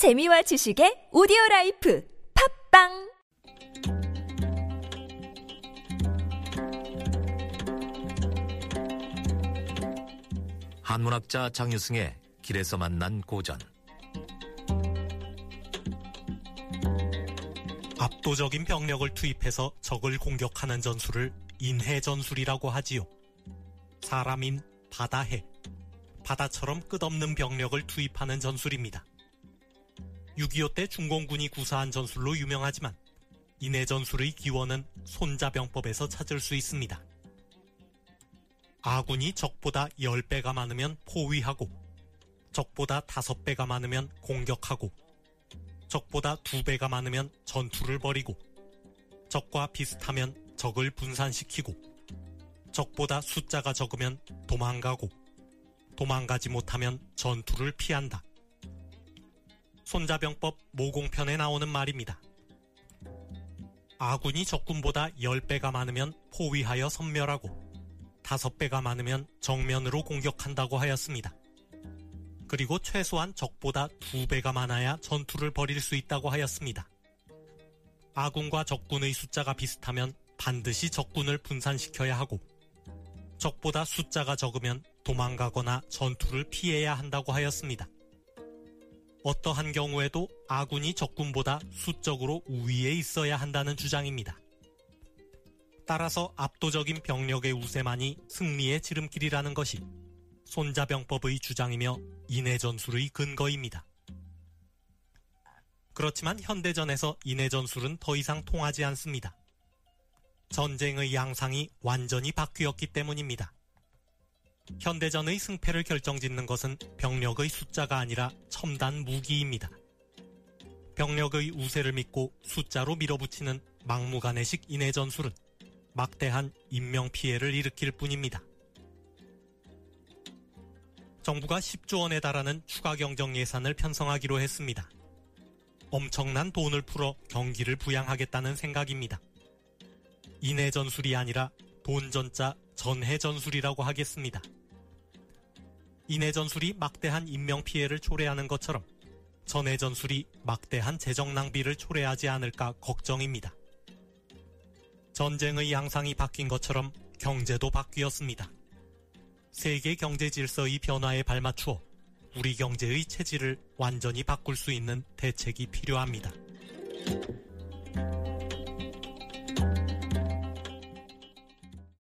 재미와 지식의 오디오 라이프 팟빵 한문학자 장유승의 길에서 만난 고전 압도적인 병력을 투입해서 적을 공격하는 전술을 인해 전술이라고 하지요. 사람인 바다해, 바다처럼 끝없는 병력을 투입하는 전술입니다. 6.25 때 중공군이 구사한 전술로 유명하지만 인해전술의 기원은 손자병법에서 찾을 수 있습니다. 아군이 적보다 10배가 많으면 포위하고 적보다 5배가 많으면 공격하고 적보다 2배가 많으면 전투를 벌이고 적과 비슷하면 적을 분산시키고 적보다 숫자가 적으면 도망가고 도망가지 못하면 전투를 피한다. 손자병법 모공편에 나오는 말입니다. 아군이 적군보다 10배가 많으면 포위하여 섬멸하고 5배가 많으면 정면으로 공격한다고 하였습니다. 그리고 최소한 적보다 2배가 많아야 전투를 벌일 수 있다고 하였습니다. 아군과 적군의 숫자가 비슷하면 반드시 적군을 분산시켜야 하고 적보다 숫자가 적으면 도망가거나 전투를 피해야 한다고 하였습니다. 어떠한 경우에도 아군이 적군보다 수적으로 우위에 있어야 한다는 주장입니다. 따라서 압도적인 병력의 우세만이 승리의 지름길이라는 것이 손자병법의 주장이며 인해전술의 근거입니다. 그렇지만 현대전에서 인해전술은 더 이상 통하지 않습니다. 전쟁의 양상이 완전히 바뀌었기 때문입니다. 현대전의 승패를 결정짓는 것은 병력의 숫자가 아니라 첨단 무기입니다. 병력의 우세를 믿고 숫자로 밀어붙이는 막무가내식 인해 전술은 막대한 인명피해를 일으킬 뿐입니다. 정부가 10조 원에 달하는 추가 경정 예산을 편성하기로 했습니다. 엄청난 돈을 풀어 경기를 부양하겠다는 생각입니다. 인해 전술이 아니라 돈전자 전해 전술이라고 하겠습니다. 인해 전술이 막대한 인명 피해를 초래하는 것처럼 전해 전술이 막대한 재정 낭비를 초래하지 않을까 걱정입니다. 전쟁의 양상이 바뀐 것처럼 경제도 바뀌었습니다. 세계 경제 질서의 변화에 발맞추어 우리 경제의 체질을 완전히 바꿀 수 있는 대책이 필요합니다.